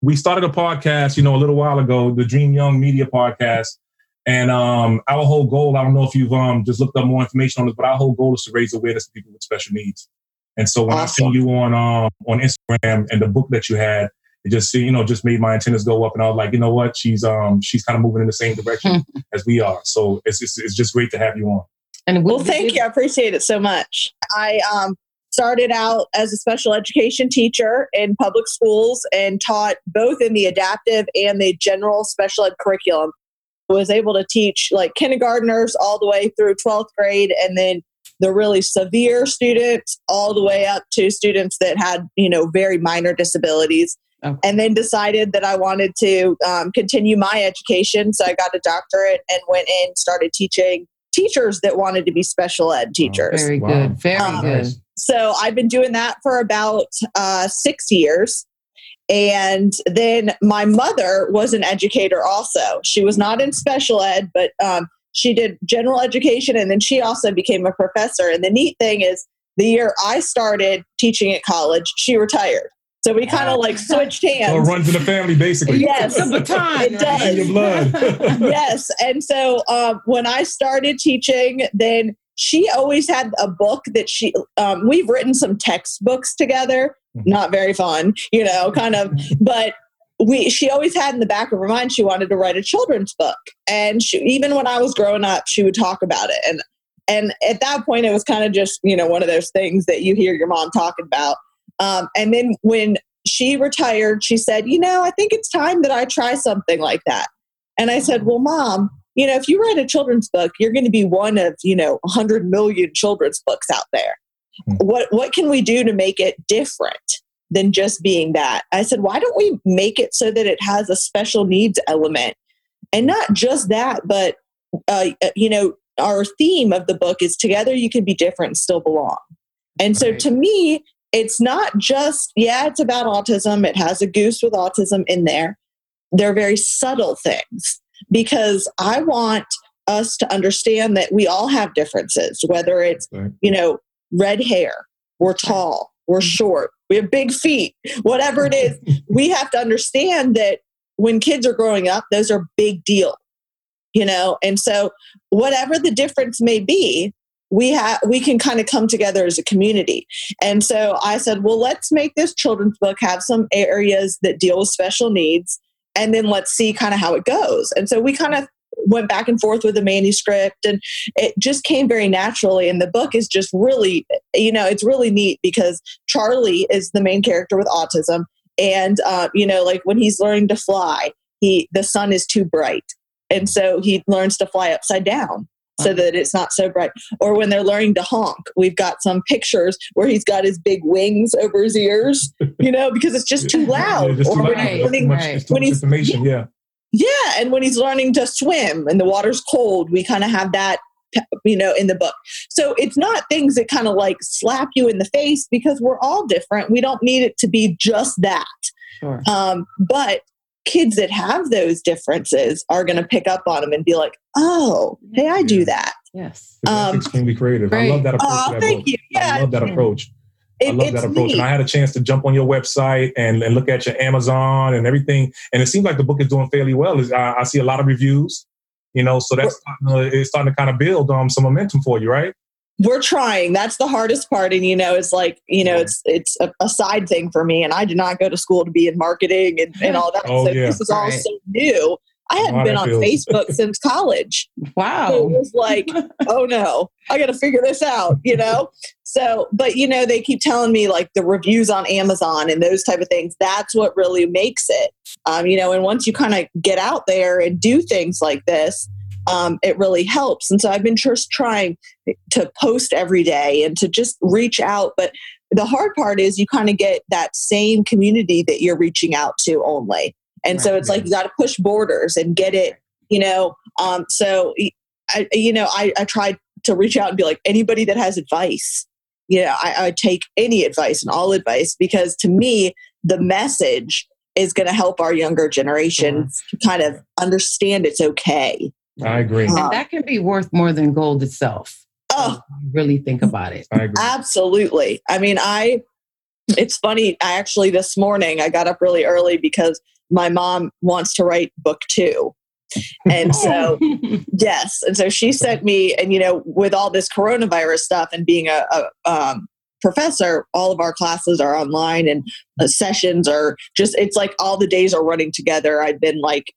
we started a podcast, you know, a little while ago, the Dream Young Media Podcast. And um, our whole goal, I don't know if you've um, just looked up more information on this, but our whole goal is to raise awareness to people with special needs. And so when awesome. I see you on um, on Instagram and the book that you had, it just you know just made my antennas go up, and I was like, you know what, she's um she's kind of moving in the same direction as we are. So it's, it's it's just great to have you on. And well, thank you. I appreciate it so much. I um started out as a special education teacher in public schools and taught both in the adaptive and the general special ed curriculum. Was able to teach like kindergartners all the way through 12th grade and then the really severe students all the way up to students that had, you know, very minor disabilities. Okay. And then decided that I wanted to um, continue my education. So I got a doctorate and went in, started teaching teachers that wanted to be special ed teachers. Oh, very wow. good. Very um, good. So I've been doing that for about uh, six years. And then my mother was an educator also. She was not in special ed, but um, she did general education and then she also became a professor. And the neat thing is, the year I started teaching at college, she retired. So we kind of like switched hands. So it runs in the family, basically. Yes, it does. your blood. yes, and so um, when I started teaching, then she always had a book that she. Um, we've written some textbooks together. Mm-hmm. Not very fun, you know, kind of, but we she always had in the back of her mind she wanted to write a children's book and she, even when i was growing up she would talk about it and and at that point it was kind of just you know one of those things that you hear your mom talking about um, and then when she retired she said you know i think it's time that i try something like that and i said well mom you know if you write a children's book you're going to be one of you know 100 million children's books out there mm-hmm. what what can we do to make it different than just being that. I said, why don't we make it so that it has a special needs element? And not just that, but, uh, uh, you know, our theme of the book is together you can be different and still belong. And so right. to me, it's not just, yeah, it's about autism. It has a goose with autism in there. They're very subtle things because I want us to understand that we all have differences, whether it's, right. you know, red hair, we're tall, we're mm-hmm. short, we have big feet, whatever it is. we have to understand that when kids are growing up, those are big deal, you know? And so whatever the difference may be, we have we can kind of come together as a community and so i said well let's make this children's book have some areas that deal with special needs and then let's see kind of how it goes. And so we kind of went back and forth with the manuscript and it just came very naturally and the book is just really you know it's really neat because charley is the main character with autism and uh, you know like when he's learning to fly he the sun is too bright and so he learns to fly upside down so that it's not so bright. Or when they're learning to honk, we've got some pictures where he's got his big wings over his ears, you know, because it's just too loud. Yeah, just or too when, loud. When, he, when he's information, yeah. Yeah, and when he's learning to swim and the water's cold, we kind of have that you know in the book. So it's not things that kind of like slap you in the face because we're all different. We don't need it to be just that. Sure. Um, but kids that have those differences are going to pick up on them and be like, "Oh, hey, I do that." Yes, um, extremely creative. Great. I love that approach. Oh, that thank book. you. Yeah, I love that approach. It, I love that approach. Neat. And I had a chance to jump on your website and, and look at your Amazon and everything. And it seems like the book is doing fairly well. I, I see a lot of reviews, you know, so that's starting to, it's starting to kind of build um, some momentum for you, right? We're trying. That's the hardest part. And, you know, it's like, you know, it's it's a, a side thing for me. And I did not go to school to be in marketing and, and all that. oh, so yeah. this is all right. so new. I hadn't been on Facebook since college. Wow. So it was like, oh no, I got to figure this out, you know? So, but you know, they keep telling me like the reviews on Amazon and those type of things. That's what really makes it, um, you know, and once you kind of get out there and do things like this, um, it really helps. And so I've been just trying to post every day and to just reach out. But the hard part is you kind of get that same community that you're reaching out to only. And right, so it's like you got to push borders and get it, you know. Um, so, I, you know, I, I tried to reach out and be like, anybody that has advice, you know, I, I take any advice and all advice because to me, the message is going to help our younger generation sure. to kind of understand it's okay. I agree. And uh, that can be worth more than gold itself. Oh, really think about it. I agree. Absolutely. I mean, I it's funny. I actually this morning I got up really early because my mom wants to write book two. And so, yes. And so she sent me, and you know, with all this coronavirus stuff and being a, a um, professor, all of our classes are online and the sessions are just, it's like all the days are running together. I've been like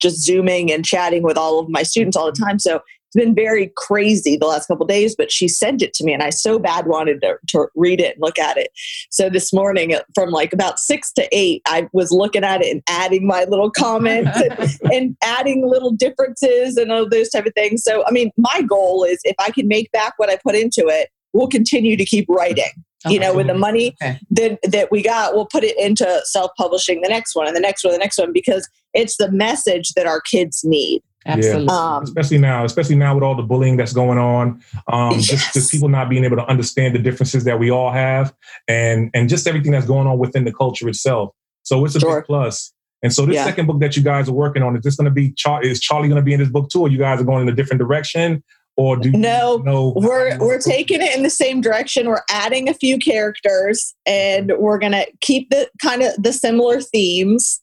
just zooming and chatting with all of my students all the time. So it's been very crazy the last couple days, but she sent it to me and I so bad wanted to, to, read it and look at it. So this morning uh, from like about six to eight, I was looking at it and adding my little comments and, and, adding little differences and all those type of things. So, I mean, my goal is if I can make back what I put into it, we'll continue to keep writing. Okay. You know, with the money okay. that that we got, we'll put it into self-publishing the next one and the next one, the next one, because it's the message that our kids need. Absolutely. Yeah. Um, especially now, especially now with all the bullying that's going on, um, yes. just, just people not being able to understand the differences that we all have, and and just everything that's going on within the culture itself. So it's a sure. big plus. And so this yeah. second book that you guys are working on is this going to be Char- is Charley going to be in this book too, or you guys are going in a different direction? Or do no know we're we're taking it in the same direction. We're adding a few characters and we're going to keep the kind of the similar themes.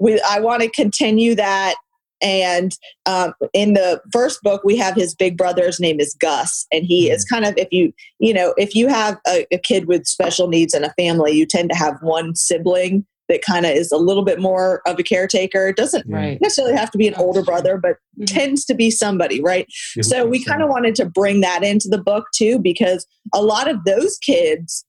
We i want to continue that and um, in the first book we have his big brother's name is gus and he is mm-hmm. kind of if you you know if you have a, a kid with special needs in a family you tend to have one sibling that kind of is a little bit more of a caretaker. It doesn't right. necessarily have to be an older brother, but mm-hmm. tends to be somebody, right? so we kind of wanted to bring that into the book too, because a lot of those kids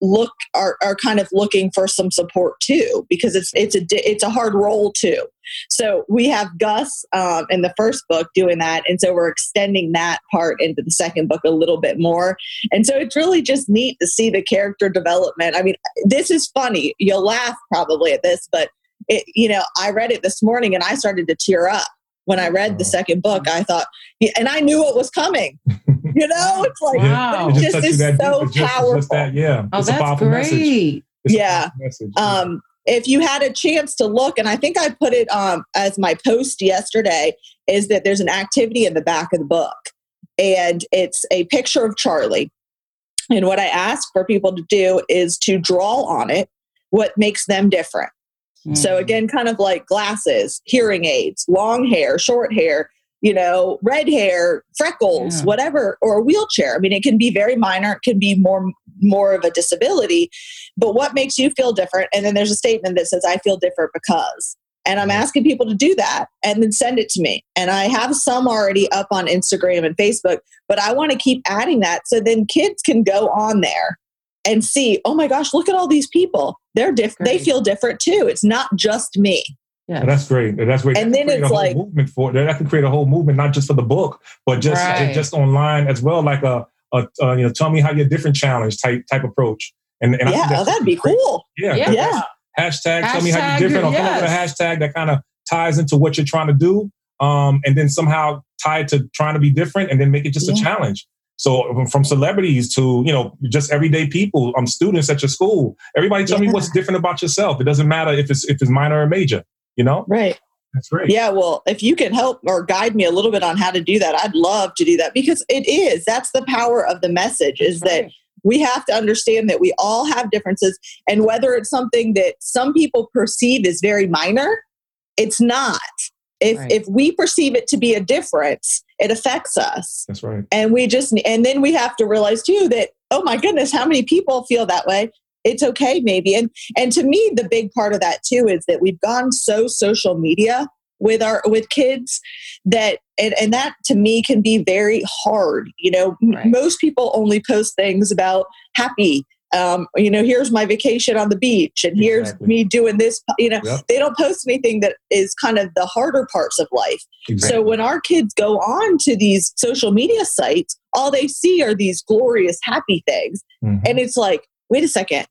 look are, are kind of looking for some support too because it's it's a it's a hard role too. So we have gus um, in the first book doing that and so we're extending that part into the second book a little bit more. And so it's really just neat to see the character development. I mean this is funny. You'll laugh probably at this but it, you know i read it this morning and i started to tear up. When I read the second book, I thought, and I knew what was coming. You know, it's like wow. it just, is so just, powerful. Just that, yeah, oh, it's that's great. yeah. Message. Um, if you had a chance to look, and I think I put it um, as my post yesterday, is that there's an activity in the back of the book, and it's a picture of Charley. And what I ask for people to do is to draw on it what makes them different. Mm. So again, kind of like glasses, hearing aids, long hair, short hair, you know, red hair, freckles, yeah. whatever, or a wheelchair. I mean, it can be very minor, it can be more more of a disability, but what makes you feel different? And then there's a statement that says, I feel different because. And I'm asking people to do that and then send it to me. And I have some already up on Instagram and Facebook, but I want to keep adding that so then kids can go on there and see, oh my gosh, look at all these people. They're different. They feel different too. It's not just me. Yeah, that's great. That's great. And then it's like movement for that can create a whole movement, not just for the book, but just right. just online as well, like a, a, a, you know, tell me how your different challenge type type approach. And, and yeah, oh, that'd be great. cool. Yeah, yeah. yeah. Hashtag, hashtag, tell me how you're different. Or come up with a hashtag that kind of ties into what you're trying to do, um, and then somehow tie it to trying to be different, and then make it just yeah. a challenge. So from celebrities to you know just everyday people, um, students at your school, everybody tell yeah. me what's different about yourself. It doesn't matter if it's if it's minor or major. You know, right? That's right. Yeah, well, if you can help or guide me a little bit on how to do that, I'd love to do that because it is that's the power of the message is right. that we have to understand that we all have differences and whether it's something that some people perceive as very minor, it's not. If right. if we perceive it to be a difference, it affects us. That's right. And we just and then we have to realize too that oh my goodness, how many people feel that way? It's okay maybe. And and to me the big part of that too is that we've gone so social media with our with kids that and, and that to me can be very hard you know right. most people only post things about happy um, you know, here's my vacation on the beach, and here's exactly. me doing this. You know, yep. they don't post anything that is kind of the harder parts of life. Exactly. So when our kids go on to these social media sites, all they see are these glorious, happy things, mm-hmm. and it's like, wait a second,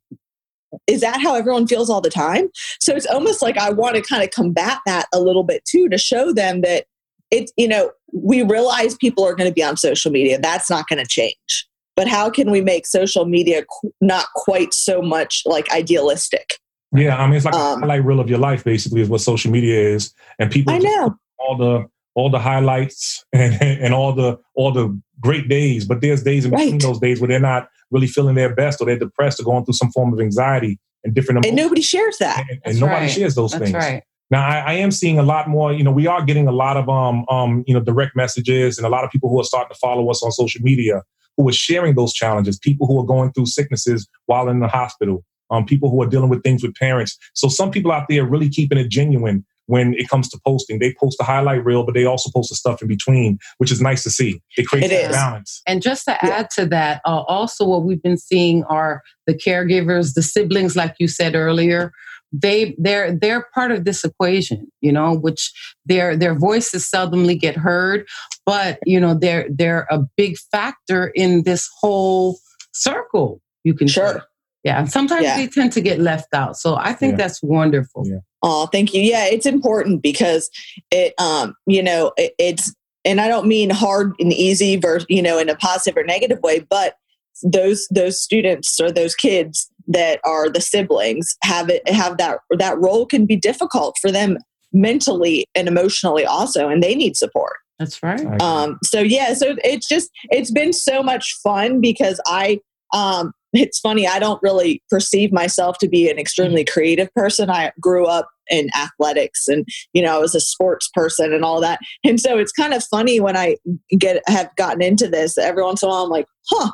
is that how everyone feels all the time? So it's almost like I want to kind of combat that a little bit too to show them that it's, you know, we realize people are going to be on social media. That's not going to change. But how can we make social media qu- not quite so much like idealistic? Yeah i mean it's like um, a highlight reel of your life basically is what social media is. And people i know. all the all the highlights and, and all the all the great days, but there's days in between Right. those days where they're not really feeling their best or they're depressed or going through some form of anxiety and different And nobody shares that. and, and nobody right. shares those That's things. right. Now I, I am seeing a lot more. You know, we are getting a lot of um um you know direct messages and a lot of people who are starting to follow us on social media who are sharing those challenges. People who are going through sicknesses while in the hospital. Um, people who are dealing with things with parents. So some people out there are really keeping it genuine when it comes to posting. They post the highlight reel, but they also post the stuff in between, which is nice to see. It creates It that is. balance. And just to Yeah. add to that, uh, also what we've been seeing are the caregivers, the siblings, like you said earlier. They they're they're part of this equation, you know, which their their voices seldomly get heard, but you know they're they're a big factor in this whole circle. You can say. Sure. yeah. And sometimes Yeah. they tend to get left out, so I think Yeah. that's wonderful. Yeah. Oh, thank you. Yeah, it's important because it, um, you know, it, it's, and I don't mean hard and easy, versus, you know, in a positive or negative way, but those those students or those kids that are the siblings have it have that that role can be difficult for them mentally and emotionally also, and they need support. That's right. Um, so yeah, so it's just it's been so much fun because I um it's funny, I don't really perceive myself to be an extremely mm-hmm. creative person. I grew up in athletics and you know, I was a sports person and all that. And so it's kind of funny when I get have gotten into this, every once in a while I'm like, huh,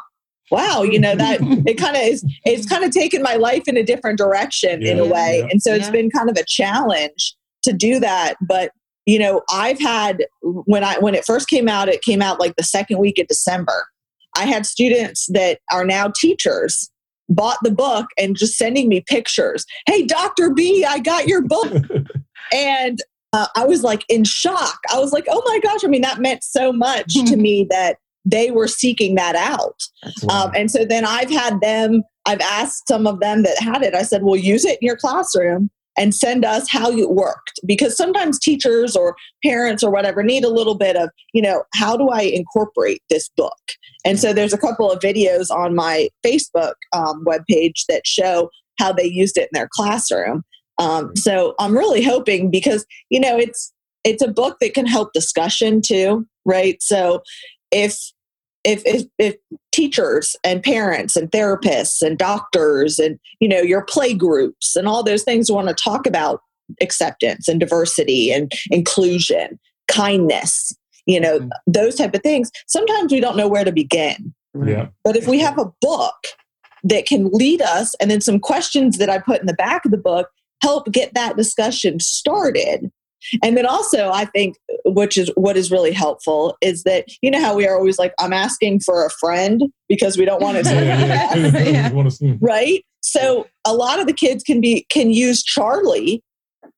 wow, you know, that it kind of is it's kind of taken my life in a different direction in a way. yeah. And so it's Yeah. been kind of a challenge to do that. But you know, I've had when I when it first came out, it came out like the second week of December. I had students that are now teachers bought the book and just sending me pictures. Hey, Dr. B, I got your book. and uh, I was like in shock. I was like, oh my gosh. I mean, that meant so much to me that they were seeking that out. Um, and so then I've had them, I've asked some of them that had it, I said, well, use it in your classroom and send us how it worked. Because sometimes teachers or parents or whatever need a little bit of, you know, how do I incorporate this book? And so there's a couple of videos on my Facebook um, webpage that show how they used it in their classroom. Um, so I'm really hoping because, you know, it's, it's a book that can help discussion too, right? So if if, if if teachers and parents and therapists and doctors and you know your play groups and all those things want to talk about acceptance and diversity and inclusion kindness you know Mhm. those type of things sometimes we don't know where to begin yeah. but if we have a book that can lead us and then some questions that i put in the back of the book help get that discussion started and then also i think which is what is really helpful is that you know how we are always like i'm asking for a friend because we don't want it to Yeah, yeah. Yeah. You wanna see- right so a lot of the kids can be can use charley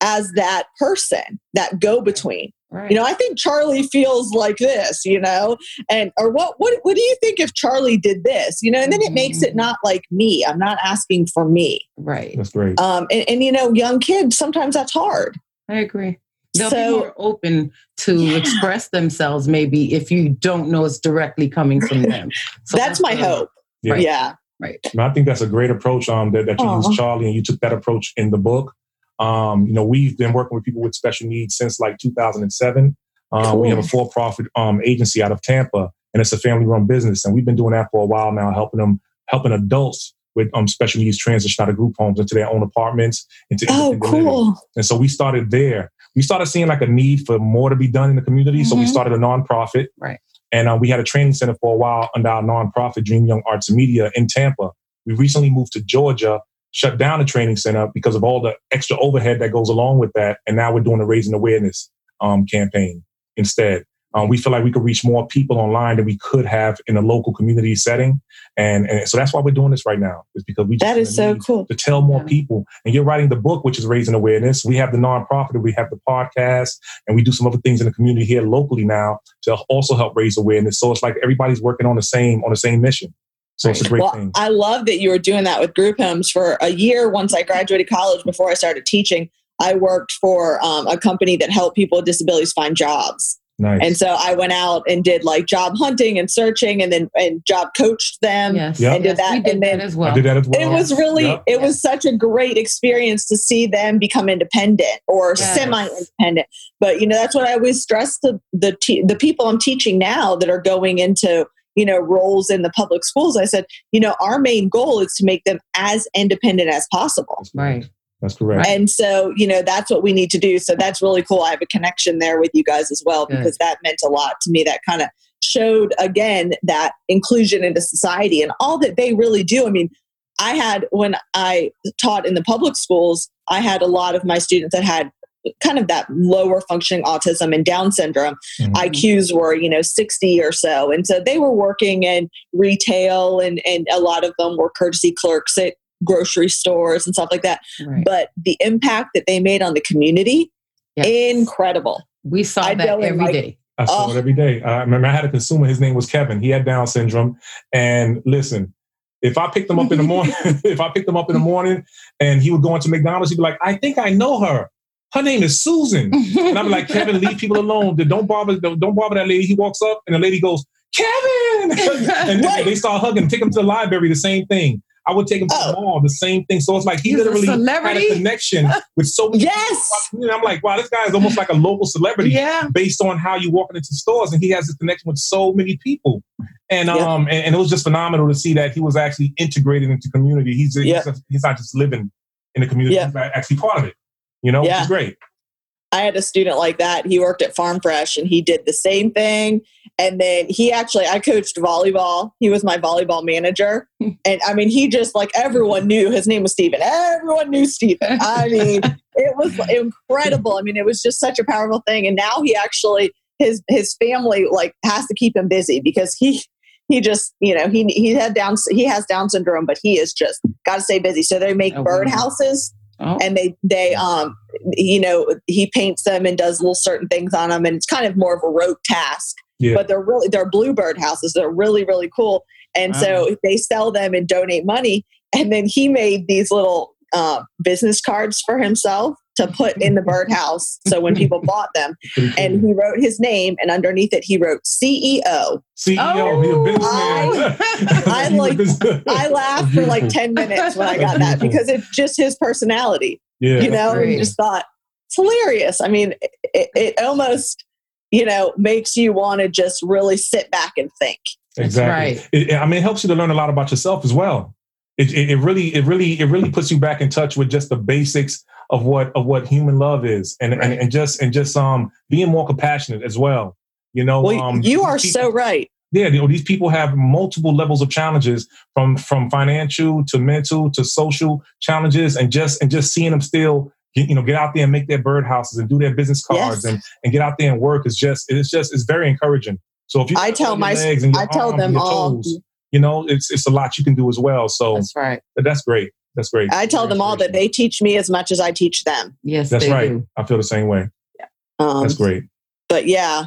as that person that go between Right. you know i think charley feels like this you know and or what what what do you think if charley did this you know and then it makes it not like me i'm not asking for me right. That's great. um and, and you know young kids sometimes that's hard I agree. They'll So- be more open to Yeah. express themselves, maybe if you don't know it's directly coming from them. So that's my the- hope Yeah. yeah Right. And I think that's a great approach um, that, that you Aw. used, Charley, and you took that approach in the book. Um, you know, we've been working with people with special needs since like 2007. Uh, We have a for-profit um, agency out of Tampa, and it's a family-run business, and we've been doing that for a while now, helping them, helping adults with um, special needs transition out of group homes into their own apartments, into oh independent living. cool And so we started there. We started seeing like a need for more to be done in the community. So we Mhm. started a nonprofit. Right. And uh, we had a training center for a while under our nonprofit, Dream Young Arts and Media in Tampa. We recently moved to Georgia, shut down the training center because of all the extra overhead that goes along with that. And now we're doing a raising awareness um, campaign instead. Um, we feel like we could reach more people online than we could have in a local community setting. And, and so that's why we're doing this right now, is because we just that is so cool to tell more people. And you're writing the book, which is raising awareness. We have the nonprofit, we have the podcast, and we do some other things in the community here locally now to also help raise awareness. So it's like everybody's working on the same on the same mission. So it's a great well, thing. I love that you were doing that with group homes for a year. Once I graduated college, before I started teaching, I worked for um, a company that helped people with disabilities find jobs. Nice. And so I went out and did like job hunting and searching, and then and job coached them. Yes. Yeah. And did yes, that, we did and then- that as well. I did that as well. It was really, Yeah. it was such a great experience to see them become independent or Yes. semi-independent. But you know, that's what I always stress to the te- the people I'm teaching now that are going into you know roles in the public schools i said you know our main goal is to make them as independent as possible right that's correct. And so you know that's what we need to do. So that's really cool. I have a connection there with you guys as well Good. because that meant a lot to me. That kind of showed again that inclusion into society and all that they really do. I mean i had when i taught in the public schools i had a lot of my students that had kind of that lower functioning autism and down syndrome. Mhm. iqs were you know 60 or so. And so they were working in retail and and a lot of them were courtesy clerks at grocery stores and stuff like that right but the impact that they made on the community Yes. incredible we saw I'd that go in, every like, day I saw Oh. it every day. I remember I had a consumer. His name was Kevin. He had Down syndrome. And listen, if I picked him up in the morning, if I picked him up in the morning and he would go into McDonald's, he'd be like, "I think I know her. Her name is Susan." And I'm like, "Kevin, leave people alone. Don't bother. Don't, don't bother that lady." He walks up and the lady goes, "Kevin," and Right. they start hugging. Take him to the library. The same thing. I would take him to Oh. the mall. The same thing. So it's like he He's a literally had a connection with so many. yes And I'm like, wow, this guy is almost like a local celebrity yeah based on how you walking into stores, and he has this connection with so many people, and Yeah. um, and, and it was just phenomenal to see that he was actually integrated into community. He's Yeah. he's, he's not just living in the community; Yeah. he's actually part of it. You know, which is great. I had a student like that. He worked at Farm Fresh and he did the same thing. And then he actually, I coached volleyball. He was my volleyball manager. And I mean, he just like everyone knew his name was Steven. Everyone knew Steven. I mean, it was incredible. I mean, it was just such a powerful thing. And now he actually, his his family like has to keep him busy because he he just you know he he had down he has Down syndrome, but he is just got to stay busy. So they make Oh, bird wow. Houses oh, and they they um you know he paints them and does little certain things on them and it's kind of more of a rote task. Yeah, but they're really they're bluebird houses. They're really really cool. And so they sell them and donate money. And then he made these little uh, business cards for himself to put in the birdhouse so when people bought them and he wrote his name and underneath it he wrote ceo CEO, Oh, he's a businessman. I He's a like- i laughed for like 10 minutes when i got that because it's just his personality Yeah, you know, great. and just thought it's hilarious. I mean, it, it almost, you know, makes you want to just really sit back and think. exactly. right. It, it- I mean, it helps you to learn a lot about yourself as well. It, it, it really, it really, it really puts you back in touch with just the basics of what of what human love is, and and, Right. and just and just um being more compassionate as well. You know, Well, um, you are these so right. yeah. You know, these people have multiple levels of challenges, from from financial to mental to social challenges, and just and just seeing them still. get- You know, get out there and make their birdhouses and do their business cards Yes. and, and get out there and work is just it's just it's very encouraging. So if you I tell my- legs and your I tell arms them and your all. toes, you know, it's it's a lot you can do as well. So That's right. that's great. That's great. I tell Very them all that they teach me as much as I teach them. Yes, That's they right. do. I feel the same way. Um, That's great. But yeah,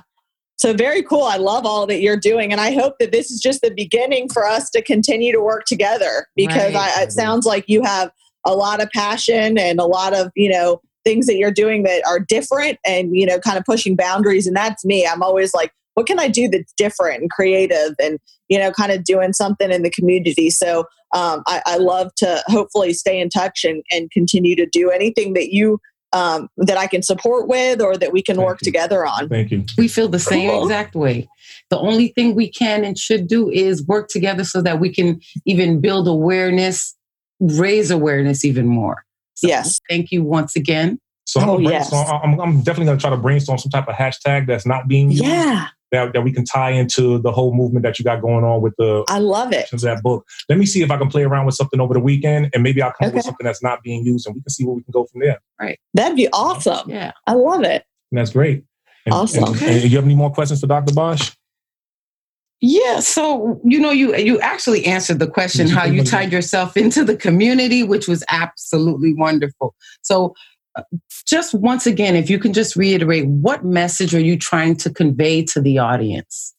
so very cool. I love all that you're doing, and I hope that this is just the beginning for us to continue to work together because Right. I, it sounds like you have a lot of passion and a lot of you know things that you're doing that are different and you know kind of pushing boundaries. And that's me. I'm always like, what can I do that's different and creative and you know kind of doing something in the community. So um, I, I love to hopefully stay in touch and, and continue to do anything that you um, that I can support with or that we can Thank work you. together on. Thank you. We feel the same Cool. exact way. The only thing we can and should do is work together so that we can even build awareness, raise awareness even more. So Yes. Thank you once again. So I'm, Oh, yes. I'm, I'm definitely going to try to brainstorm some type of hashtag that's not being used Yeah, that, that we can tie into the whole movement that you got going on with the I love it. that book. Let me see if I can play around with something over the weekend and maybe I'll come up with something that's not being used and we can see where we can go from there. Right. That'd be awesome. Yeah. I love it. And that's great. And, Awesome. And, and you have any more questions for Dr. Bosch? Yeah, so you know, you you actually answered the question how you tied yourself into the community, which was absolutely wonderful. So, just once again, if you can just reiterate, what message are you trying to convey to the audience,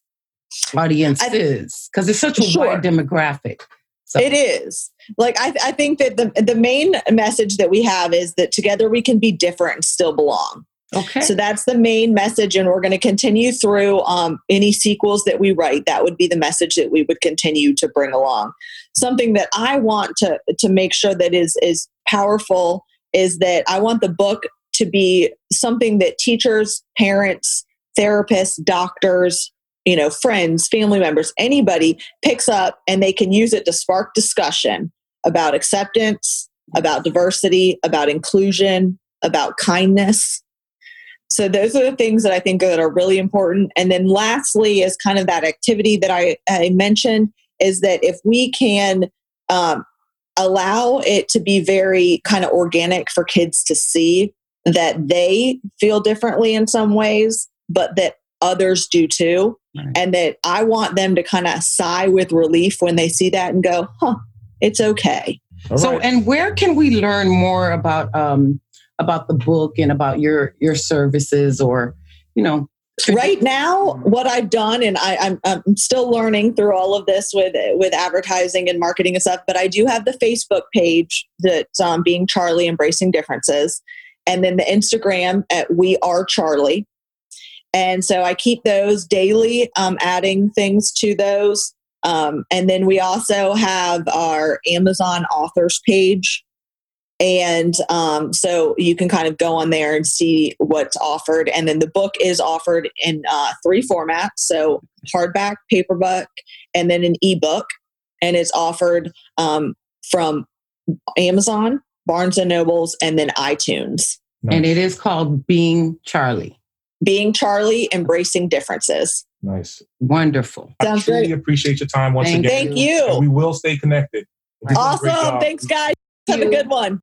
audiences, because it's such a Sure. wide demographic. So, It is. Like I, I think that the the main message that we have is that together we can be different and still belong. okay, So that's the main message, and we're going to continue through um, any sequels that we write. That would be the message that we would continue to bring along. Something that I want to to make sure that is is powerful is that I want the book to be something that teachers, parents, therapists, doctors, you know, friends, family members, anybody picks up and they can use it to spark discussion about acceptance, about diversity, about inclusion, about kindness. So those are the things that I think that are really important. And then lastly is kind of that activity that I, I mentioned is that if we can um, allow it to be very kind of organic for kids to see that they feel differently in some ways, but that others do too. Right. And that I want them to kind of sigh with relief when they see that and go, huh, it's okay. All so, right. and where can we learn more about um, about the book and about your your services, or you know, right now what i've done and I, am I'm, I'm still learning through all of this with with advertising and marketing and stuff but i do have the facebook page that's um, being charley embracing differences and then the instagram at we are charley. And so i keep those daily um, adding things to those. Um, and then we also have our amazon authors page and um, so you can kind of go on there and see what's offered. And then the book is offered in uh, three formats so hardback, paperback, and then an ebook. And it's offered um, from Amazon, Barnes and Nobles, and then iTunes. Nice. And it is called Being Charley. Being Charley, Embracing Differences. Nice. Wonderful. Sounds I truly great. appreciate your time once thank again. Thank you. And we will stay connected. Awesome. Thanks, guys. Have a good one.